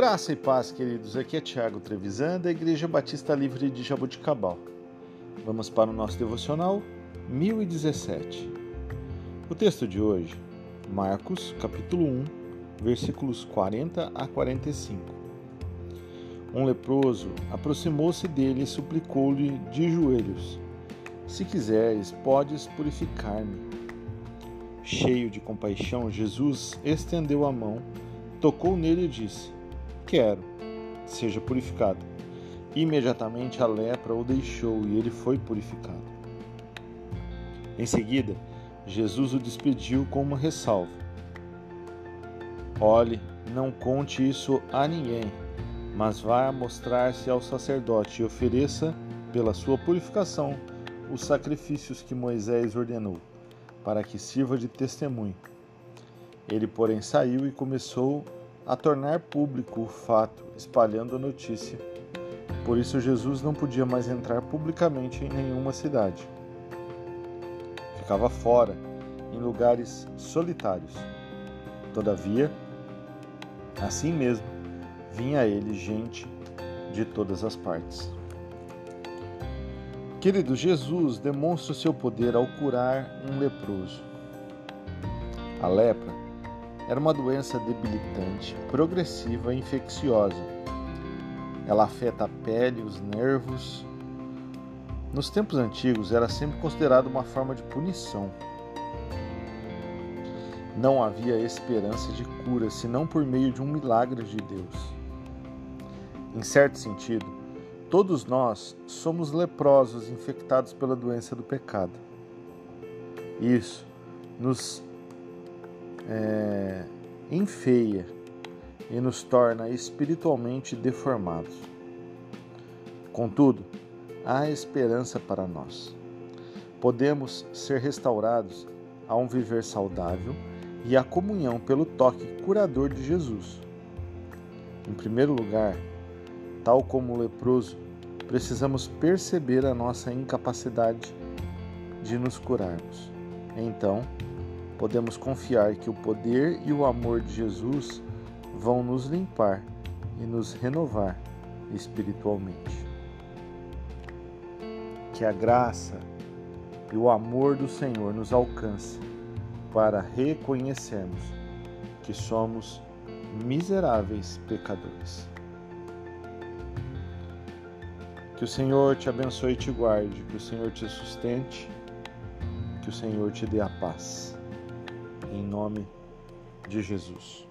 Graça e paz, queridos. Aqui é Tiago Trevisan, da Igreja Batista Livre de Jaboticabal. Vamos para o nosso devocional 1017. O texto de hoje, Marcos, capítulo 1, versículos 40 a 45. Um leproso aproximou-se dele e suplicou-lhe de joelhos: Se quiseres, podes purificar-me. Cheio de compaixão, Jesus estendeu a mão, tocou nele e disse: Quero, seja purificado. Imediatamente a lepra o deixou e ele foi purificado. Em seguida, Jesus o despediu com uma ressalva: Olhe, não conte isso a ninguém, mas vá mostrar-se ao sacerdote e ofereça, pela sua purificação, os sacrifícios que Moisés ordenou, para que sirva de testemunho. Ele, porém, saiu e começou a tornar público o fato, espalhando a notícia. Por isso, Jesus não podia mais entrar publicamente em nenhuma cidade. Ficava fora, em lugares solitários. Todavia, assim mesmo, vinha a ele gente de todas as partes. Querido, Jesus demonstra o seu poder ao curar um leproso. A lepra era uma doença debilitante, progressiva e infecciosa. Ela afeta a pele, os nervos. Nos tempos antigos, era sempre considerada uma forma de punição. Não havia esperança de cura senão por meio de um milagre de Deus. Em certo sentido, todos nós somos leprosos infectados pela doença do pecado. Isso nos é, enfeia e nos torna espiritualmente deformados. Contudo, há esperança para nós. Podemos ser restaurados a um viver saudável e à comunhão pelo toque curador de Jesus. Em primeiro lugar, tal como o leproso, precisamos perceber a nossa incapacidade de nos curarmos. Então, podemos confiar que o poder e o amor de Jesus vão nos limpar e nos renovar espiritualmente. Que a graça e o amor do Senhor nos alcance para reconhecermos que somos miseráveis pecadores. Que o Senhor te abençoe e te guarde, que o Senhor te sustente, que o Senhor te dê a paz em nome de Jesus.